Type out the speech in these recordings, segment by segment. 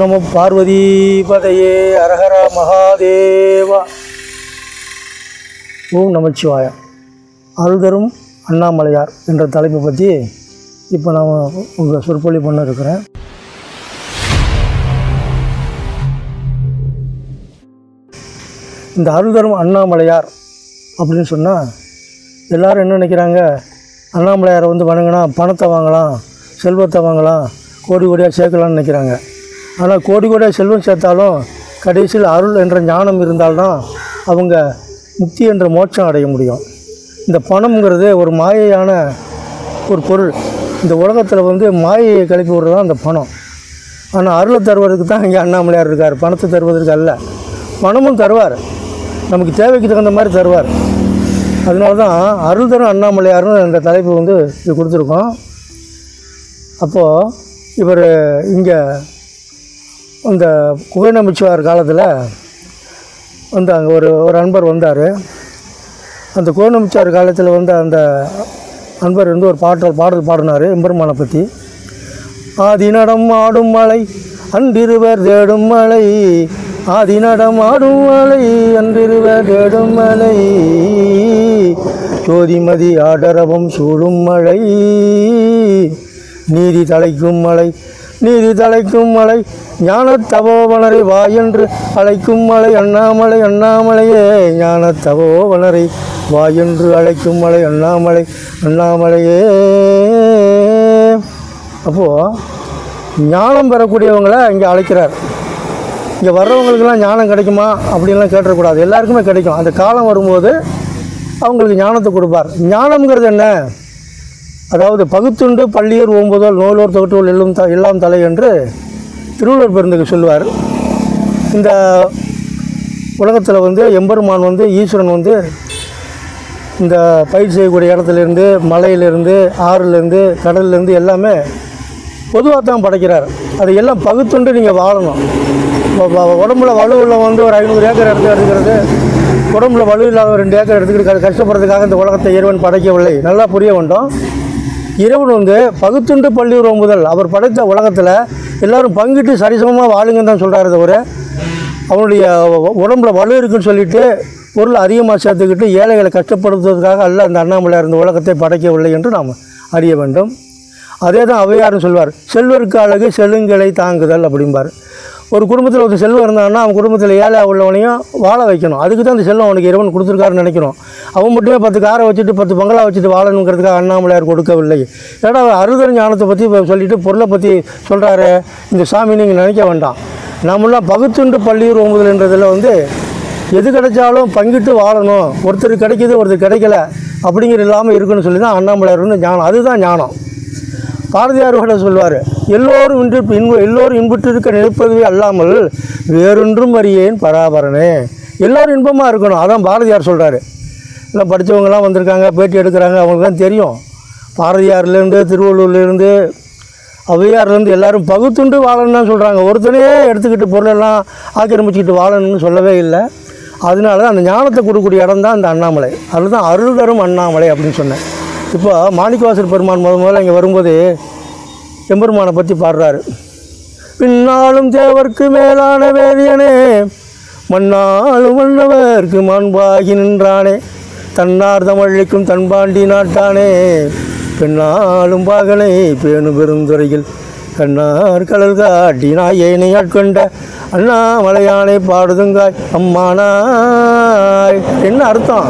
நம பார்வதி பதையே அரஹர மகாதேவா. ஓம் நமச்சிவாய. அருள்தரும் அண்ணாமலையார் என்ற தலைப்பை பற்றி இப்போ நான் உங்கள் சொற்பொழி பண்ண இருக்கிறேன். இந்த அருள்தரும் அண்ணாமலையார் அப்படின்னு சொன்னால் எல்லோரும் என்ன நினைக்கிறாங்க? அண்ணாமலையாரை வந்து வணங்கினா பணத்தை வாங்கலாம் செல்வத்தை வாங்கலாம் கோடி கோடியாக சேர்க்கலாம்னு நினைக்கிறாங்க. ஆனால் கோடி கோடி செல்வம் சேர்த்தாலும் கடைசியில் அருள் என்ற ஞானம் இருந்தால்தான் அவங்க முக்தி என்ற மோட்சம் அடைய முடியும். இந்த பணம்ங்கிறது ஒரு மாயையான ஒரு பொருள். இந்த உலகத்தில் வந்து மாயையை கிளப்பி விடுறது தான் அந்த பணம். ஆனால் அருளை தருவதற்கு தான் இங்கே அண்ணாமலையார் இருக்கார். பணத்தை தருவதற்கு அல்ல. பணமும் தருவார். நமக்கு தேவைக்கு தகுந்த மாதிரி தருவார். அதனால தான் அருள் தரும் அண்ணாமலையார்னு இந்த தலைப்பு வந்து இது கொடுத்துருக்கோம். அப்போது இவர் இங்கே இந்த குகை காலத்தில் வந்து அங்கே ஒரு ஒரு அன்பர் வந்தார். அந்த கோணமிச்சார் காலத்தில் வந்து அந்த அன்பர் வந்து ஒரு பாட்டல் பாடல் பாடினார் எம்பெருமானை பற்றி ஆதிநடம் ஆடும் மலை அன்றிருவர் தேடும் மலை ஆதிநடம் ஆடும் மலை அன்றிருவர் தேடும் மலை ஜோதிமதி ஆடரவம் சூடும் மழை நீதி தலைக்கும் மலை நீதி தலைக்கும் மலை ஞான தபோவனரை வா என்று அழைக்கும் மலை அண்ணாமலை அண்ணாமலையே ஞான தபோவனரை வா என்று அழைக்கும் மலை அண்ணாமலை அண்ணாமலையே. அப்போது ஞானம் பெறக்கூடியவங்களை இங்கே அழைக்கிறார். இங்கே வர்றவங்களுக்கெல்லாம் ஞானம் கிடைக்குமா அப்படின்லாம் கேட்டுறக்கூடாது. எல்லாருக்குமே கிடைக்கும். அந்த காலம் வரும்போது அவங்களுக்கு ஞானத்தை கொடுப்பார். ஞானம்ங்கிறது என்ன? அதாவது பகுத்துண்டு பள்ளியர் ஓம்புதல் நூலோர் தொகுட்டுகள் எல்லும் த எல்லாம் தலை என்று திருவள்ளுவர் பெருந்துக்கு சொல்லுவார். இந்த உலகத்தில் வந்து எம்பெருமான் வந்து ஈஸ்வரன் வந்து இந்த பயிர் செய்யக்கூடிய இடத்துலேருந்து மலையிலேருந்து ஆறுலேருந்து கடல்லேருந்து எல்லாமே பொதுவாக தான் படைக்கிறார். அதை எல்லாம் பகுத்துண்டு நீங்கள் வாழணும். உடம்புல வலுவில் வந்து ஒரு ஐநூறு ஏக்கர் எடுத்து எடுத்துக்கிறது உடம்புல வலு இல்லாத ஒரு ரெண்டு ஏக்கர் எடுத்துக்கிட்டு கஷ்டப்படுறதுக்காக இந்த உலகத்தை இறைவன் படைக்கவில்லை. நல்லா புரிய வேண்டும். இறைவன் வந்து பகுத்துண்டு பள்ளி முதல் அவர் படைத்த உலகத்தில் எல்லோரும் பங்கிட்டு சரிசமமாக வாழுங்கன்னு தான் சொல்கிறாரு தவிர அவனுடைய உடம்புல வலு இருக்குன்னு சொல்லிட்டு பொருள் அதிகமாக சேர்த்துக்கிட்டு ஏழைகளை கஷ்டப்படுத்துவதற்காக அல்ல அந்த அண்ணாமலையார் இருந்த உலகத்தை படைக்கவில்லை என்று நாம் அறிய வேண்டும். அதே தான் அவையாரும் சொல்வார் செல்வருக்கு அழகு செல்லுங்களை தாங்குதல் அப்படிம்பார். ஒரு குடும்பத்தில் ஒரு செல்வம் இருந்தான்னா அவன் குடும்பத்தில் ஏழை உள்ளவனையும் வாழ வைக்கணும். அதுக்கு தான் அந்த செல்வம் அவனுக்கு இறைவன் கொடுத்துருக்காருன்னு நினைக்கிறோம். அவன் மட்டுமே பத்து காரை வச்சுட்டு பத்து பங்களா வச்சுட்டு வாழணுங்கிறதுக்காக அண்ணாமலையார் கொடுக்கவில்லை. ஏன்னா அருதர் ஞானத்தை பற்றி சொல்லிவிட்டு பொருளை பற்றி சொல்கிறாரு இந்த சாமி நீங்கள் நினைக்க வேண்டாம். நம்மளாம் பகுத்துண்டு பள்ளியூர் ஓம்புதல்ன்றதில் வந்து எது கிடைச்சாலும் பங்கிட்டு வாழணும். ஒருத்தர் கிடைக்கிது ஒருத்தர் கிடைக்கல அப்படிங்கிற இல்லாமல் இருக்குன்னு சொல்லி தான் அண்ணாமலையார் வந்து ஞானம். அதுதான் ஞானம். பாரதியார் கூட சொல்வார் எல்லோரும் இன்று இன்பு எல்லோரும் இன்புற்றிருக்க நினைப்பதுவே அல்லாமல் வேறொன்றும் அறியேன் பராபரனே. எல்லோரும் இன்பமாக இருக்கணும் அதான் பாரதியார் சொல்கிறாரு எல்லாம் படித்தவங்கலாம் வந்திருக்காங்க பேட்டி எடுக்கிறாங்க அவங்களுக்கு தான் தெரியும். பாரதியார்லேருந்து திருவள்ளூர்லேருந்து ஔவையார்லேருந்து எல்லாரும் பகுத்துண்டு வாழணும்னு தான் சொல்கிறாங்க ஒருத்தனையே எடுத்துக்கிட்டு பொருளெல்லாம் ஆக்கிரமிச்சுக்கிட்டு வாழணும்னு சொல்லவே இல்லை. அதனால தான் அந்த ஞானத்தை கொடுக்கக்கூடிய இடம் தான் அந்த அண்ணாமலை. அதில் தான் அருள் தரும் அண்ணாமலை அப்படின்னு சொன்னேன். இப்போ மாணிக்கவாசர் பெருமான் முத முதல்ல இங்கே வரும்போது எம்பெருமானை பற்றி பாடுறாரு. பின்னாலும் தேவர்க்கு மேலான வேதியனே மண்ணாலும் மன்னவர்க்கு மாண்பாகி நின்றானே தன்னார் தமிழிக்கும் தன்பாண்டி நாட்டானே பெண்ணாலும் பாகனை பேணு பெருந்துறையில் கண்ணார் கடல் காட்டி நாயேனை ஆட்கொண்ட அண்ணாமலையானை பாடுதுங்காய் அம்மானாய். என்ன அர்த்தம்?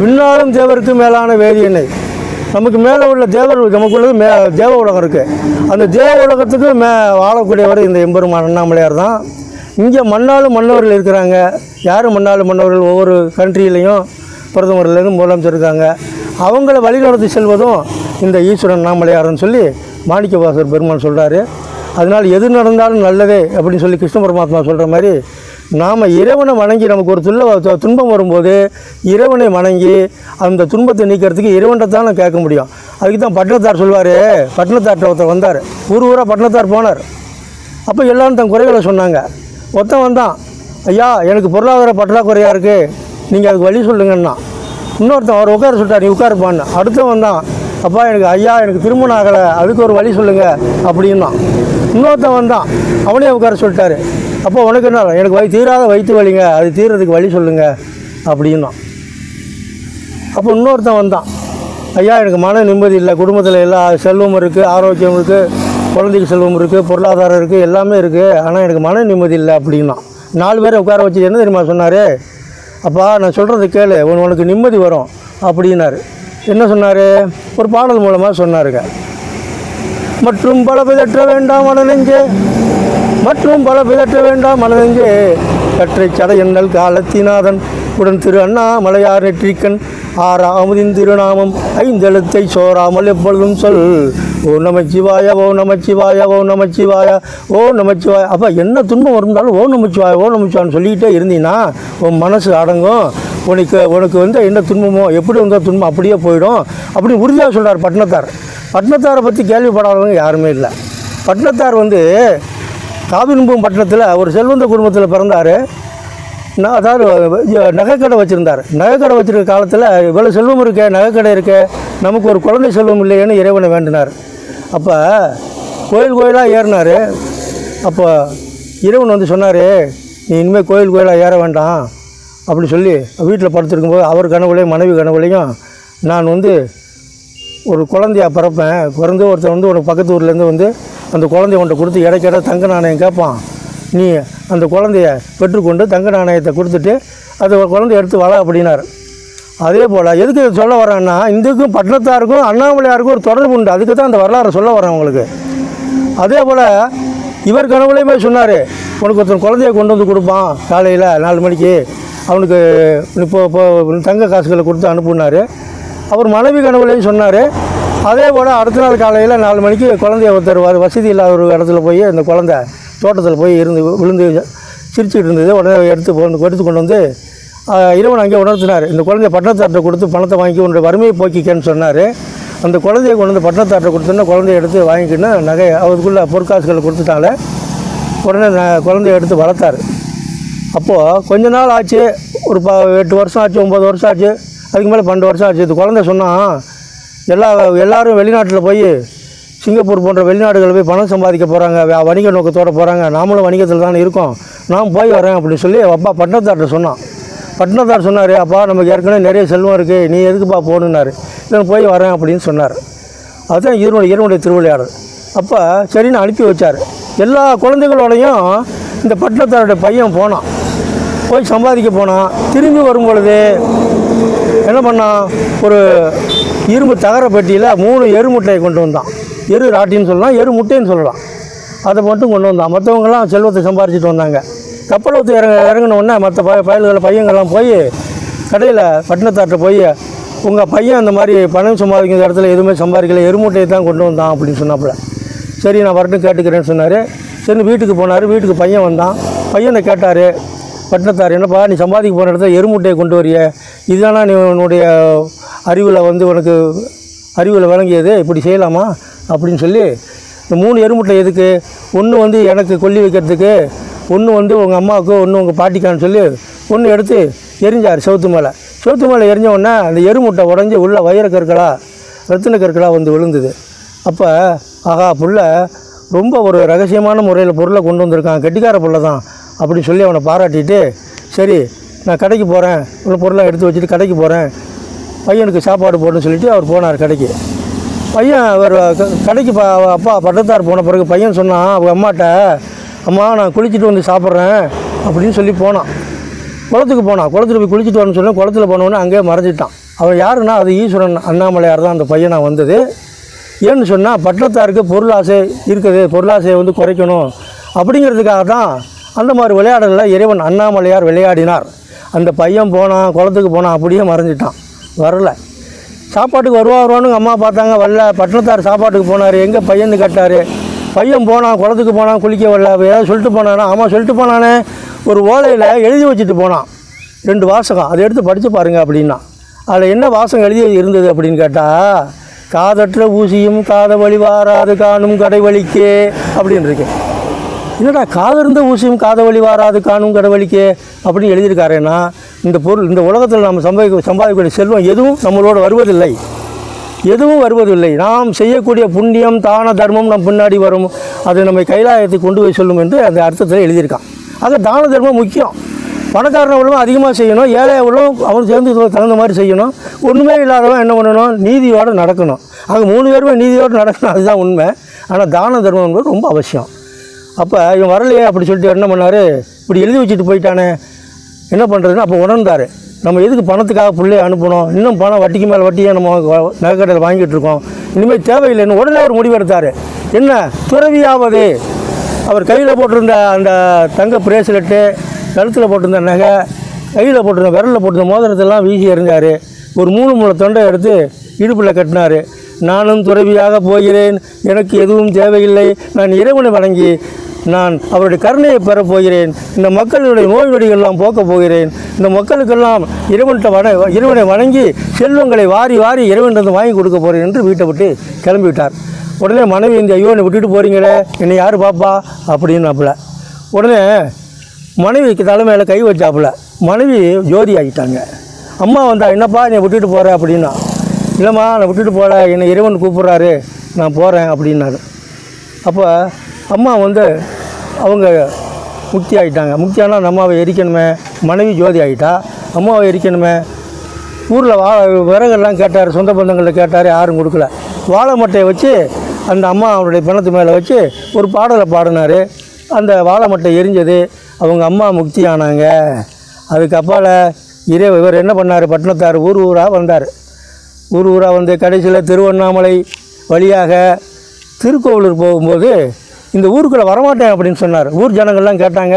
பின்னாலும் தேவருக்கு மேலான வேதியனை நமக்கு மேலே உள்ள தேவர் நமக்குள்ளது மே தேவ உலகம் இருக்குது அந்த தேவ உலகத்துக்கு மே வாழக்கூடியவர் இந்த எம்பெருமான் அண்ணாமலையார் தான். இங்கே மண்ணாலும் மன்னவர்கள் இருக்கிறாங்க. யார் மண்ணாலும் மன்னவர்கள்? ஒவ்வொரு கண்ட்ரியிலையும் பிரதமர்லேருந்து முதலமைச்சர் இருக்காங்க. அவங்கள வழிநடத்தி செல்வதும் இந்த ஈஸ்வரன் அண்ணாமலையார்னு சொல்லி மாணிக்கவாசர் பெருமான் சொல்கிறாரு அதனால் எது நடந்தாலும் நல்லதே அப்படின்னு சொல்லி கிருஷ்ண பரமாத்மா சொல்கிற மாதிரி நாம் இறைவனை வணங்கி நமக்கு ஒரு துள்ள துன்பம் வரும்போது இறைவனை வணங்கி அந்த துன்பத்தை நீக்கிறதுக்கு இறைவன்கிட்ட தான் கேட்க முடியும். அதுக்கு தான் பட்டணத்தார் சொல்வார். பட்டணத்தார்ட்ட ஒருத்தர் வந்தார். ஊர் ஊராக பட்டணத்தார் போனார். அப்போ எல்லாரும் தன் குறைகளை சொன்னாங்க. ஒருத்தன் வந்தான். ஐயா எனக்கு பொருளாதார பற்றாக்குறையாக இருக்குது நீங்கள் அதுக்கு வழி சொல்லுங்கன்னா இன்னொருத்தன் அவர் உட்கார சொல்லிட்டார் நீ உட்காருப்பான்னு. அடுத்தவன் வந்தான். அப்பா எனக்கு ஐயா எனக்கு திருமணம் ஆகலை அதுக்கு ஒரு வழி சொல்லுங்கள் அப்படின்னா. இன்னொருத்தன் வந்தான். அவனே உட்கார சொல்லிட்டாரு. அப்போ உனக்கு என்ன எனக்கு வழி தீராத வயிற்று வலிங்க அது தீர்றதுக்கு வழி சொல்லுங்கள் அப்படின்னா. அப்போ இன்னொருத்தன் வந்தான். ஐயா எனக்கு மன நிம்மதி இல்லை. குடும்பத்தில் எல்லா செல்வம் இருக்குது ஆரோக்கியம் இருக்குது குழந்தைக்கு செல்வம் இருக்குது பொருளாதாரம் இருக்குது எல்லாமே இருக்குது ஆனால் எனக்கு மன நிம்மதி இல்லை அப்படின்னா. நாலு பேரை உட்கார வச்சு என்ன தெரியுமா சொன்னார்? அப்பா நான் சொல்கிறது கேளு உன் உனக்கு நிம்மதி வரும் அப்படின்னாரு. என்ன சொன்னார்? ஒரு பாடல் மூலமாக சொன்னாருங்க. மற்றும் பல பிதற்ற வேண்டாம் மனநெஞ்சே மற்றும் பல பிதற்ற வேண்டாம் மனநெஞ்சே கற்றை சடையண்ணல் காலத்திநாதன் உடன் திரு அண்ணாமலையார் நெற்றிக்கண் ஆறா அமுதின் திருநாமம் ஐந்தெழுத்தை சோறாமல் எப்பொழுதும் சொல். ஓ நமச்சிவாய ஓ நமச்சிவாய ஓ நமச்சிவாய ஓ நமச்சிவாய அப்போ என்ன துன்பம் இருந்தாலும் ஓ நமச்சிவாய ஓ நமச்சிவான்னு சொல்லிக்கிட்டே இருந்தீங்கன்னா உன் மனசு அடங்கும். உனக்கு உனக்கு வந்து என்ன துன்பமோ எப்படி வந்தால் துன்பம் அப்படியே போயிடும். அப்படின்னு உறுதியாக சொல்கிறார் பட்டினத்தார் பட்டினத்தாரை பற்றி கேள்விப்படாதவங்க யாருமே இல்லை. பட்டினத்தார் வந்து காவிரும்பும் பட்டணத்தில் ஒரு செல்வந்த குடும்பத்தில் பிறந்தார். நான் அதாவது நகைக்கடை வச்சுருந்தார். நகைக்கடை வச்சுருக்க காலத்தில் இவ்வளோ செல்வம் இருக்கே நகைக்கடை இருக்கே நமக்கு ஒரு குழந்தை செல்வம் இல்லையேன்னு இறைவனை வேண்டினார். அப்போ கோயில் கோயிலாக ஏறினார். அப்போ இறைவன் வந்து சொன்னார் நீ இனிமேல் கோயில் கோயிலாக ஏற வேண்டாம். அப்படி சொல்லி வீட்டில் படுத்திருக்கும்போது அவர் கனவுலையும் மனைவி கனவுலையும் நான் வந்து ஒரு குழந்தையா பிறப்பேன். பிறந்து ஒருத்தன் வந்து உனக்கு பக்கத்து ஊர்லேருந்து வந்து அந்த குழந்தைய உன்ட்ட கொடுத்து இடைக்கிட தங்க நாணயம் கேட்பான் நீ அந்த குழந்தைய பெற்றுக்கொண்டு தங்க நாணயத்தை கொடுத்துட்டு அந்த குழந்தைய எடுத்து வள அப்படின்னாரு. அதே போல் எதுக்கு சொல்ல வரேன்னா இந்துக்கும் பட்டணத்தாருக்கும் அண்ணாமலையாருக்கும் ஒரு தொடர்பு உண்டு. அதுக்கு தான் அந்த வரலாறு சொல்ல வரேன் உங்களுக்கு. அதே போல் இவர் கனவுலையுமே சொன்னார் உனக்கு ஒருத்தன் குழந்தைய கொண்டு வந்து கொடுப்பான் காலையில் நாலு மணிக்கு. அவனுக்கு இப்போ இப்போ தங்க காசுகளை கொடுத்து அனுப்புனார். அவர் மனைவி கனவுலையும் சொன்னார் அதே போல் அடுத்த நாள் காலையில் நாலு மணிக்கு குழந்தைய ஒருத்தர் வசதி இல்லாத ஒரு இடத்துல போய் அந்த குழந்தை தோட்டத்தில் போய் இருந்து விழுந்து சிரிச்சுக்கிட்டு இருந்தது. உடனே எடுத்து எடுத்து கொண்டு வந்து இறைவன் அங்கே உணர்த்தினார். இந்த குழந்தைய பட்டணத்தார்ட்ட கொடுத்து பணத்தை வாங்கி உன்னுடைய வறுமையை போக்கிக்கன்னு சொன்னார். அந்த குழந்தைய கொண்டு வந்து பட்டணத்தாட்டை கொடுத்தோன்னா குழந்தைய எடுத்து வாங்கிக்கின்னு நகை அவருக்குள்ள பொற்காசுகளை கொடுத்துட்டால உடனே ந- குழந்தைய எடுத்து வளர்த்தாரு. அப்போது கொஞ்ச நாள் ஆச்சு ஒரு ப எட்டு வருஷம் ஆச்சு ஒம்பது வருஷம் ஆச்சு அதுக்கு மேலே பன்னெண்டு வருஷம் ஆச்சு. இது குழந்தை சொன்னால் எல்லா எல்லாரும் வெளிநாட்டில் போய் சிங்கப்பூர் போன்ற வெளிநாடுகளில் போய் பணம் சம்பாதிக்க போகிறாங்க வணிக நோக்கத்தோடு போகிறாங்க நாமளும் வணிகத்தில் தானே இருக்கோம். நான் போய் வரேன் அப்படின்னு சொல்லி அப்பா பட்டணத்தார்ட்ட சொன்னான். பட்னத்தார் சொன்னார் அப்பா நமக்கு ஏற்கனவே நிறைய செல்வம் இருக்குது நீ எதுக்குப்பா போகணுன்னாரு. இல்லை போய் வரேன் அப்படின்னு சொன்னார். அதுதான் இவனுடைய இவனுடைய திருவிளையாடல். அப்போ சரின்னு அனுப்பி வச்சார். எல்லா குழந்தைகளோடையும் இந்த பட்டணத்தாருடைய பையன் போனான். போய் சம்பாதிக்க போனான். திரும்பி வரும் பொழுது என்ன பண்ணான்? ஒரு இரும்பு தகர பெட்டியில் மூணு எரு முட்டையை கொண்டு வந்தான். எரு ராட்டின்னு சொல்லலாம் எரு முட்டைன்னு சொல்லலாம். அதை மட்டும் கொண்டு வந்தான். மற்றவங்களாம் செல்வத்தை சம்பாரிச்சிட்டு வந்தாங்க. கப்பல் ஊற்றி இறங்க இறங்கினோடனே மற்ற பய பயல்கள் பையங்கள்லாம் போய் கடையில் பட்டினத்தாட்டை போய் உங்கள் பையன் அந்த மாதிரி பணம் சம்பாதிக்கிற இடத்துல எதுவுமே சம்பாதிக்கல எருமுட்டையை தான் கொண்டு வந்தான் அப்படின்னு சொன்னாப்புல. சரி நான் வரட்டும் கேட்டுக்கிறேன்னு சொன்னார். சரி வீட்டுக்கு போனார். வீட்டுக்கு பையன் வந்தான். பையனை கேட்டார். பட்டினத்தார் என்னப்பா நீ சம்பாதிக்க போன இடத்துல எருமுட்டையை கொண்டு வரிய? இதுதானா நீ உன்னுடைய அறிவில் வந்து உனக்கு அறிவில் விளங்கியது? இப்படி செய்யலாமா? அப்படின்னு சொல்லி இந்த மூணு எருமுட்டை எதுக்கு? ஒன்று வந்து எனக்கு கொல்லி வைக்கிறதுக்கு ஒன்று வந்து உங்கள் அம்மாவுக்கு ஒன்று உங்கள் பாட்டிக்கான்னு சொல்லி ஒன்று எடுத்து எரிஞ்சார் செவுத்து மேலே. செவுத்து மேலே எரிஞ்ச உடனே அந்த எருமுட்டை உடஞ்சி உள்ள வைர கற்களா ரத்தின கற்களா வந்து விழுந்தது. அப்போ ஆகா புள்ள ரொம்ப ஒரு ரகசியமான முறையில் பொருளை கொண்டு வந்திருக்கான் கெட்டிக்கார புள்ள தான் அப்படின்னு சொல்லி அவனை பாராட்டிட்டு சரி நான் கடைக்கு போகிறேன் உள்ள பொருளை எடுத்து வச்சுட்டு கடைக்கு போகிறேன் பையனுக்கு சாப்பாடு போடணும்னு சொல்லிட்டு அவர் போனார் கடைக்கு. பையன் அவர் க- கடைக்கு அப்பா பட்டத்தார் போன பிறகு பையன் சொன்னான் அவங்க அம்மாட்ட அம்மா நான் குளிச்சுட்டு வந்து சாப்பிட்றேன் அப்படின்னு சொல்லி போனான். குளத்துக்கு போனான். குளத்துல போய் குளிச்சுட்டு வரணும்னு சொல்லி குளத்துல போனோடனே அங்கேயே மறைஞ்சிட்டான். அவன் யாருன்னா அது ஈஸ்வரன் அண்ணாமலையார் தான் அந்த பையனாக வந்தது. ஏன்னு சொன்னால் பட்டணத்தாருக்கு பொருளாசை இருக்குது. பொருளாசையை வந்து குறைக்கணும். அப்படிங்கிறதுக்காக தான் அந்த மாதிரி விளையாடலில் இறைவன் அண்ணாமலையார் விளையாடினார். அந்த பையன் போனான் குளத்துக்கு போனான் அப்படியே மறைஞ்சிட்டான். வரல. சாப்பாட்டுக்கு வருவா வருவான்னு அம்மா பார்த்தாங்க. வரல. பட்டணத்தார் சாப்பாட்டுக்கு போனார். எங்கே பையன் கட்டார். பையன் போனான் குளத்துக்கு போனான் குளிக்க வரல ஏதாவது சொல்லிட்டு போனானா? ஆமாம் சொல்லிட்டு போனானே. ஒரு ஓலையில் எழுதி வச்சுட்டு போனான். ரெண்டு வாசகம். அதை எடுத்து படித்து பாருங்கள் அப்படின்னா. அதில் என்ன வாசகம் எழுதி இருந்தது அப்படின்னு கேட்டால் காதற்ற ஊசியும் காத வழி வாராது காணும் கடை வலிக்கே அப்படின்னு இருக்கு. என்னடா காதிருந்த ஊசியும் காத வழி வாராது காணும் கடவழிக்கே அப்படின்னு எழுதியிருக்காருன்னா இந்த பொருள் இந்த உலகத்தில் நம்ம சம்பாதிக்க சம்பாதிக்கக்கூடிய செல்வம் எதுவும் நம்மளோட வருவதில்லை. எதுவும் வருவதில்லை. நாம் செய்யக்கூடிய புண்ணியம் தான தர்மம் நம் பின்னாடி வரும். அது நம்மை கைலாயத்தை கொண்டு போய் சொல்லும் என்று அந்த அர்த்தத்தில் எழுதியிருக்கான். ஆக தான தர்மம் முக்கியம். பணக்காரன் உள்ளவன் அதிகமாக செய்யணும் ஏழை உள்ளவன் அவனுக்கு சேர்ந்து தகுந்த மாதிரி செய்யணும். ஒன்றுமே இல்லாதவன் என்ன பண்ணணும்? நீதியோடு நடக்கணும். ஆக மூணு பேருமே நீதியோடு நடக்கணும் அதுதான் உண்மை. ஆனால் தான தர்மம் என்பது ரொம்ப அவசியம். அப்போ இவன் வரலையே அப்படி சொல்லிட்டு என்ன பண்ணார்? இப்படி எழுதி வச்சுட்டு போயிட்டானே. என்ன பண்ணுறதுன்னு அப்போ உணர்ந்தார். நம்ம எதுக்கு பணத்துக்காக பிள்ளைய அனுப்பணும்? இன்னும் பணம் வட்டிக்கு மேலே வட்டியை நம்ம வ- நகைக்கடையில் வாங்கிட்டு இருக்கோம் இனிமேல் தேவையில்லைன்னு உடனே அவர் முடிவெடுத்தார் என்ன? துறவியாவது. அவர் கையில் போட்டிருந்த அந்த தங்க பிரேஸ்லெட்டு கழுத்தில் போட்டிருந்த நகை கையில் போட்டிருந்த விரலில் போட்டிருந்த மோதிரத்தெல்லாம் வீசி எறிஞ்சார். ஒரு மூணு மூணு தொண்டை எடுத்து இடுப்பில் கட்டினார். நானும் துறவியாக போகிறேன். எனக்கு எதுவும் தேவையில்லை. நான் இறைவனை வணங்கி நான் அவருடைய கருணையை பெறப் போகிறேன். இந்த மக்களுடைய நோய் நொடிகள்லாம் போக்கப் போகிறேன். இந்த மக்களுக்கெல்லாம் இறைவன்கிட்ட வண இறைவனை வணங்கி செல்வங்களை வாரி வாரி இறைவனிடம் வாங்கி கொடுக்க போகிறேன் என்று வீட்டை விட்டு கிளம்பி விட்டார் உடனே மனைவி இந்த ஐயோ என்னை விட்டுட்டு போகிறீங்களே என்னை யார் பாப்பா? அப்படின்னாப்புல. உடனே மனைவிக்கு தலைமையில் கை வச்சாப்புல. மனைவி ஜோதி ஆகிட்டாங்க அம்மா வந்தா என்னப்பா என்னை விட்டுட்டு போகிற அப்படின்னா இல்லைம்மா நான் விட்டுட்டு போகல என்னை இறைவன் கூப்பிட்றாரு. நான் போகிறேன் அப்படின்னாரு. அப்போ அம்மா வந்து அவங்க முக்தி ஆகிட்டாங்க முக்தியானா அந்த அம்மாவை எரிக்கணுமே. மனைவி ஜோதி ஆகிட்டா அம்மாவை எரிக்கணுமே. ஊரில் வா விறகெல்லாம் கேட்டார் சொந்த பந்தங்களில் கேட்டார் யாரும் கொடுக்கல. வாழை மட்டையை வச்சு அந்த அம்மா அவருடைய பிணத்து மேலே வச்சு ஒரு பாடலை பாடினார். அந்த வாழை மட்டை எரிஞ்சது அவங்க அம்மா முக்தி ஆனாங்க. அதுக்கப்பால் இரே இவர் என்ன பண்ணார்? பட்டணத்தார் ஊர் ஊராக வந்தார். ஊர் ஊராக வந்து கடைசியில் திருவண்ணாமலை வழியாக திருக்கோவிலூர் போகும்போது இந்த ஊருக்குள்ளே வரமாட்டேன் அப்படின்னு சொன்னார். ஊர் ஜனங்கள்லாம் கேட்டாங்க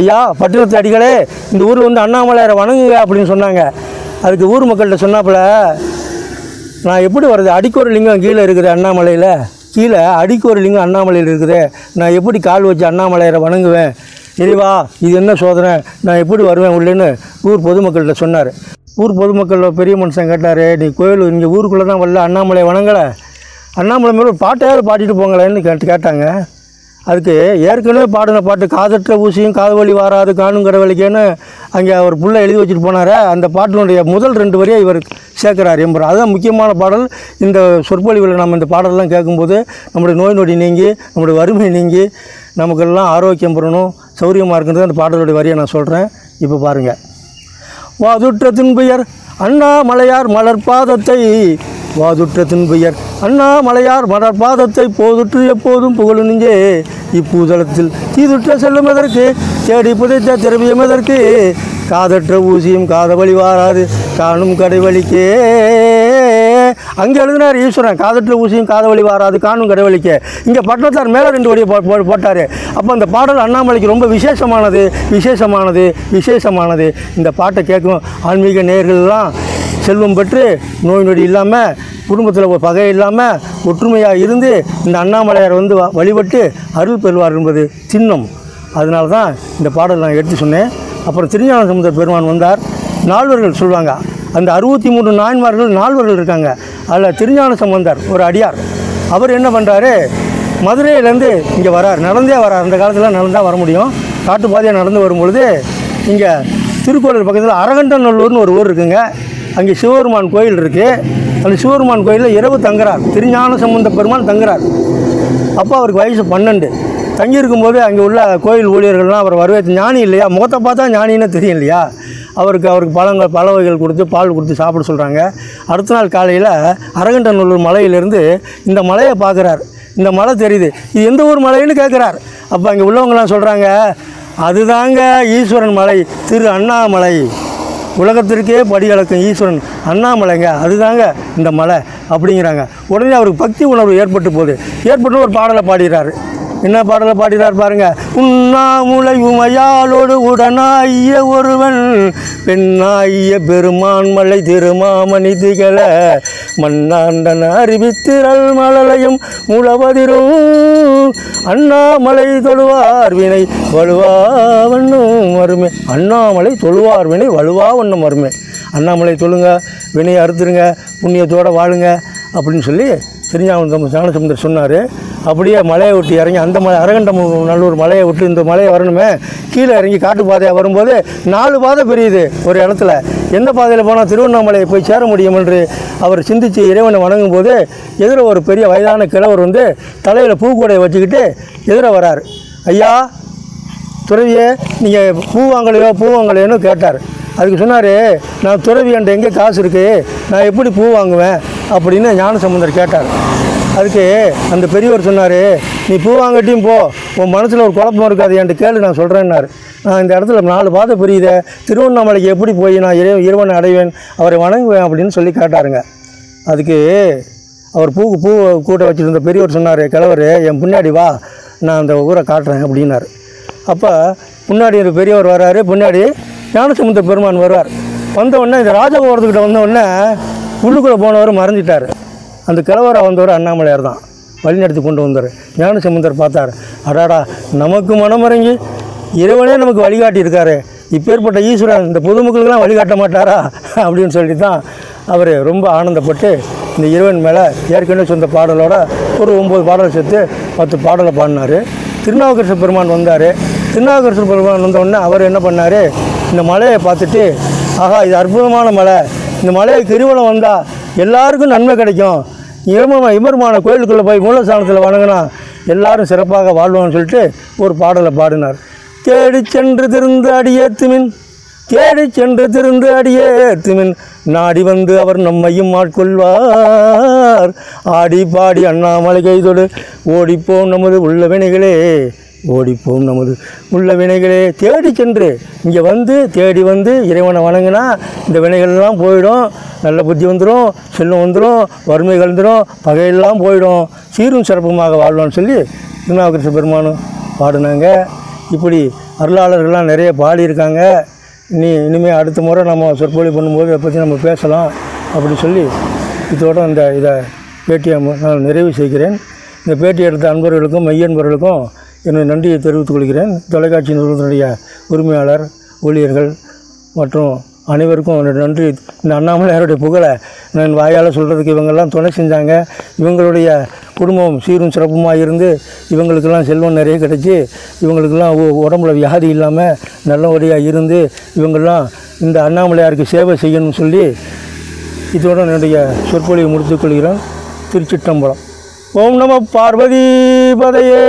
ஐயா பட்டினத்து அடிகளே இந்த ஊரில் வந்து அண்ணாமலையாரை வணங்குங்க அப்படின்னு சொன்னாங்க. அதுக்கு ஊர் மக்கள்கிட்ட சொன்னாப்புல நான் எப்படி வர்றது அடிக்கொரு லிங்கம் கீழே இருக்குது அண்ணாமலையில். கீழே அடிக்கொரு லிங்கம் அண்ணாமலையில் இருக்குது. நான் எப்படி கால் வச்சு அண்ணாமலையரை வணங்குவேன்? இறைவா இது என்ன சோதனை? நான் எப்படி வருவேன் உள்ளேன்னு ஊர் பொதுமக்கள்கிட்ட சொன்னார். ஊர் பொதுமக்கள் பெரிய மனுஷன் கேட்டார் நீ கோயில் இங்கே ஊருக்குள்ளே தான் வரல அண்ணாமலை வணங்கலை. அண்ணாமலை மேலே ஒரு பாட்டையாவது பாடிட்டு போங்களேன்னு கேட்டு கேட்டாங்க. அதுக்கு ஏற்கனவே பாடின பாட்டு காதற்ற ஊசியும் காதவழி வாராது காணும் கடவழிக்கேன்னு அங்கே அவர் புள்ள எழுதி வச்சுட்டு போனார் அந்த பாட்டினுடைய முதல் ரெண்டு வரியை இவர் சேர்க்குறார் என்பார் அதுதான் முக்கியமான பாடல். இந்த சொற்பொழிவில் நம்ம இந்த பாடலெல்லாம் கேட்கும்போது நம்முடைய நோய் நொடி நீங்கி நம்முடைய வறுமை நீங்கி நமக்கெல்லாம் ஆரோக்கியம் பெறணும் சௌரியமாக இருக்கின்றது அந்த பாடலுடைய வரியை நான் சொல்கிறேன் இப்போ பாருங்கள் வாதுற்ற துன்புயர் அண்ணாமலையார் மலர் பாதத்தை வாதுற்ற துன்புயர். அண்ணாமலையார் மலர் பாதத்தை போதுற்று எப்போதும் புகழு நெஞ்சே. இப்பூதளத்தில் தீதுற்ற செல்லும் எதற்கு? தேடி புதைத்த திரவியம் எதற்கு? காதற்ற ஊசியும் காத வழி வாராது. காணும் கடைவழிக்கே அங்கே எழுதினார் ஈஸ்வரன். காதற்ற ஊசியும் காத வழி வாராது காணும் கடைவழிக்கே இங்கே பட்டணத்தார் மேலே ரெண்டு வழியை போ போட்டார். அப்போ அந்த பாடல் அண்ணாமலைக்கு ரொம்ப விசேஷமானது விசேஷமானது விசேஷமானது. இந்த பாட்டை கேட்கும் ஆன்மீக நேர்கள்லாம் செல்வம் பெற்று நோய் நொடி இல்லாமல் குடும்பத்தில் ஒரு பகை இல்லாமல் ஒற்றுமையாக இருந்து இந்த அண்ணாமலையார் வந்து வ- வழிபட்டு அருள் பெறுவார் என்பது சின்னம். அதனால தான் இந்த பாடல் நான் எடுத்து சொன்னேன். அப்புறம் திருஞான சமுதர் பெருமான் வந்தார். நால்வர்கள் சொல்லுவாங்க அந்த அறுபத்தி மூன்று நாயன்மார்கள் நால்வர்கள் இருக்காங்க. அதில் திருஞான சம்பந்தர் ஒரு அடியார். அவர் என்ன பண்ணுறாரு மதுரையிலேருந்து இங்கே வரார். நடந்தே வரார். அந்த காலத்தில் நடந்தால் வர முடியும். காட்டுப்பாதையாக நடந்து வரும்பொழுது இங்கே திருக்கோவில் பக்கத்தில் அரகண்டநல்லூர்னு ஒரு ஊர் இருக்குங்க. அங்கே சிவபெருமான் கோயில் இருக்குது அந்த சிவபெருமான் கோயிலில் இரவு தங்குறார். திருஞான சம்பந்த பெருமான் தங்குறார். அப்போ அவருக்கு வயசு பன்னெண்டு. தங்கியிருக்கும்போது அங்கே உள்ள கோயில் ஊழியர்கள்லாம் அவர் வரவேற்று ஞானி இல்லையா? முகத்தை பார்த்தா ஞானின்னு தெரியும் இல்லையா? அவருக்கு அவருக்கு பழங்கள் பழ வகைகள் கொடுத்து பால் கொடுத்து சாப்பிட சொல்கிறாங்க அடுத்த நாள் காலையில் அரகண்டநல்லூர் மலையிலேருந்து இந்த மலையை பார்க்குறார். இந்த மலை தெரியுது. இது எந்த ஊர் மலைன்னு கேட்குறார். அப்போ அங்கே உள்ளவங்களாம் சொல்கிறாங்க அதுதாங்க ஈஸ்வரன் மலை திரு அண்ணாமலை. உலகத்திற்கே படி அளக்கும் ஈஸ்வரன் அண்ணாமலைங்க. அதுதாங்க இந்த மலை அப்படிங்கிறாங்க. உடனே அவருக்கு பக்தி உணர்வு ஏற்பட்டு போகுது. ஏற்பட்டு ஒரு பாடலை பாடுகிறாரு என்ன பாடலை பாடினார் பாருங்க. உண்ணாமுலை உமையாளோடு உடனாய ஒருவன் பெண்ணாய பெருமான் மலை திருமாமணி திகழ மண்ணாண்டன் அறிவித்திரல் மலலையும் முழவதிரும் அண்ணாமலை தொழுவார் வினை வலுவாவண்ணும் வருமே அண்ணாமலை தொழுவார் வினை வலுவாவண்ணும் வருமே அண்ணாமலை தொழுங்க வினையை அறுத்துருங்க புண்ணியத்தோடு வாழுங்க அப்படின்னு சொல்லி திருஞான ஞானசமுந்தர் சொன்னார். அப்படியே மலையை விட்டு இறங்கி அந்த மலை அரகண்டம் நல்லூர் மலையை விட்டு இந்த மலையை வரணுமே. கீழே இறங்கி காட்டு பாதையாக வரும்போது நாலு பாதை பெரியுது ஒரு இடத்துல. எந்த பாதையில் போனால் திருவண்ணாமலையை போய் சேர முடியும் என்று அவர் சிந்தித்து இறைவனை வணங்கும் போது எதிர ஒரு பெரிய வயதான கிழவர் வந்து தலையில் பூக்கூடையை வச்சுக்கிட்டு எதிர வரார். ஐயா துறவியே நீங்கள் பூ வாங்கலையோ பூ வாங்கலையோன்னு கேட்டார். அதுக்கு சொன்னார் நான் துறவி என்கிட்ட எங்கே காசு இருக்குது நான் எப்படி பூ வாங்குவேன்? அப்படின்னு ஞானசம்பந்தர் கேட்டார். அதுக்கு அந்த பெரியவர் சொன்னார் நீ பூ வாங்கட்டியும் போ. உன் மனசில் ஒரு குழப்பம் இருக்காது என்கிட்ட கேளு நான் சொல்கிறேன்னாரு நான் இந்த இடத்துல நாலு பாதை புரியுதே. திருவண்ணாமலைக்கு எப்படி போய் நான் இறை இறைவனை அடைவேன் அவரை வணங்குவேன் அப்படின்னு சொல்லி கேட்டாருங்க. அதுக்கு அவர் பூ பூ கூட்ட வச்சுருந்த பெரியவர் சொன்னார் கிழவர் என் பின்னாடி வா நான் அந்த ஊரை காட்டுறேன் அப்படின்னாரு. அப்போ முன்னாடி ஒரு பெரியவர் வர்றாரு பின்னாடி ஞானசமுத்திர பெருமான் வருவார். வந்த உடனே இந்த ராஜகோபுரத்துக்கிட்ட வந்த உடனே உள்ளுக்குள்ளே போனவர் மறைஞ்சிட்டார். அந்த கிழவரை வந்தவர் அண்ணாமலையார் தான். வழிநடத்தி கொண்டு வந்தார் ஞானசமுந்தர் பார்த்தார். அடாடா நமக்கு மனமிறங்கி இறைவனே நமக்கு வழிகாட்டியிருக்காரு. இப்பேற்பட்ட ஈஸ்வரன் இந்த பொதுமக்களுக்கெல்லாம் வழிகாட்ட மாட்டாரா? அப்படின்னு சொல்லி தான் அவர் ரொம்ப ஆனந்தப்பட்டு இந்த இறைவன் மேலே ஏற்கனவே சொந்த பாடலோட ஒரு ஒம்பது பாடலை சேர்த்து பத்து பாடலை பாடினார். திருநாவுக்கரசு பெருமான் வந்தார். திருநாவுக்கரசு பெருமான் வந்தவுடனே அவர் என்ன பண்ணார்? இந்த மலையை பார்த்துட்டு ஆஹா இது அற்புதமான மலை. இந்த மலையை கிரிவலம் வந்தால் எல்லாருக்கும் நன்மை கிடைக்கும். இமர்மா இமர்மான கோயிலுக்குள்ளே போய் மூலஸ்தானத்தில் வணங்கினா எல்லாரும் சிறப்பாக வாழ்வான்னு சொல்லிட்டு ஒரு பாடலை பாடினார். தேடி சென்று திருந்து அடியேத்துமின் தேடி சென்று திருந்து அடியேத்துமின் நாடி வந்து அவர் நம்மையும் ஆட்கொள்வார். ஆடி பாடி அண்ணாமலை கைதொடு ஓடிப்போம் நமது உள்ள வினைகளே ஓடிப்போம் நமது உள்ள வினைகளே தேடி சென்று இங்கே வந்து தேடி வந்து இறைவனை வணங்கினா இந்த வினைகள்லாம் போயிடும். நல்ல புத்தி வந்துடும் செல்வம் வந்துடும் வறுமை கலந்துடும் பகையெல்லாம் போயிடும். சீரும் சிறப்புமாக வாழ்வோன்னு சொல்லி திருநாவுக்கரசு பெருமானும் பாடினாங்க. இப்படி அருளாளர்கள்லாம் நிறைய பாடியிருக்காங்க. இனி இனிமேல் அடுத்த முறை நம்ம சொற்பொழி பண்ணும்போது அதை பற்றி நம்ம பேசலாம் அப்படி சொல்லி இதோட இந்த இதை பேட்டியை நான் நிறைவு செய்கிறேன். இந்த பேட்டி எடுத்த அன்பர்களுக்கும் மையன்பர்களுக்கும் என்னுடைய நன்றியை தெரிவித்துக் கொள்கிறேன். தொலைக்காட்சி நிறுவனத்தினுடைய உரிமையாளர் ஊழியர்கள் மற்றும் அனைவருக்கும் என்னுடைய நன்றி. இந்த அண்ணாமலையாருடைய புகழை நான் வாயால் சொல்கிறதுக்கு இவங்கெல்லாம் துணை செஞ்சாங்க. இவங்களுடைய குடும்பம் சீரும் சிறப்புமாக இருந்து இவங்களுக்கெல்லாம் செல்வம் நிறைய கிடைச்சி இவங்களுக்கெல்லாம் உடம்புல வியாதி இல்லாமல் நல்லபடியாக இருந்து இவங்கெல்லாம் இந்த அண்ணாமலையாருக்கு சேவை செய்யணும்னு சொல்லி இதோட என்னுடைய சொற்பொழிவை முடித்துக் கொள்கிறேன். திருச்சிட்டம்பலம் ஓம் நம பார்வதி பதையே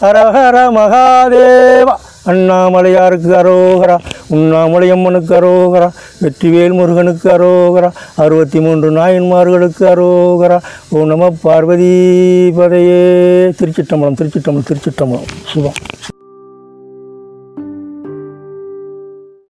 ஹரஹர மகாதேவா. அண்ணாமலையாருக்கு அரோகரா? உண்ணாமலையம்மனுக்கு அரோகரா. வெற்றிவேல் முருகனுக்கு அரோகரா. அறுபத்தி மூன்று நாயன்மார்களுக்கு அரோகரா. ஓம் நம பார்வதி பதையே திருச்சிட்டம்பலம் திருச்சிட்டம்பலம் திருச்சிட்டம்பலம் சுபம்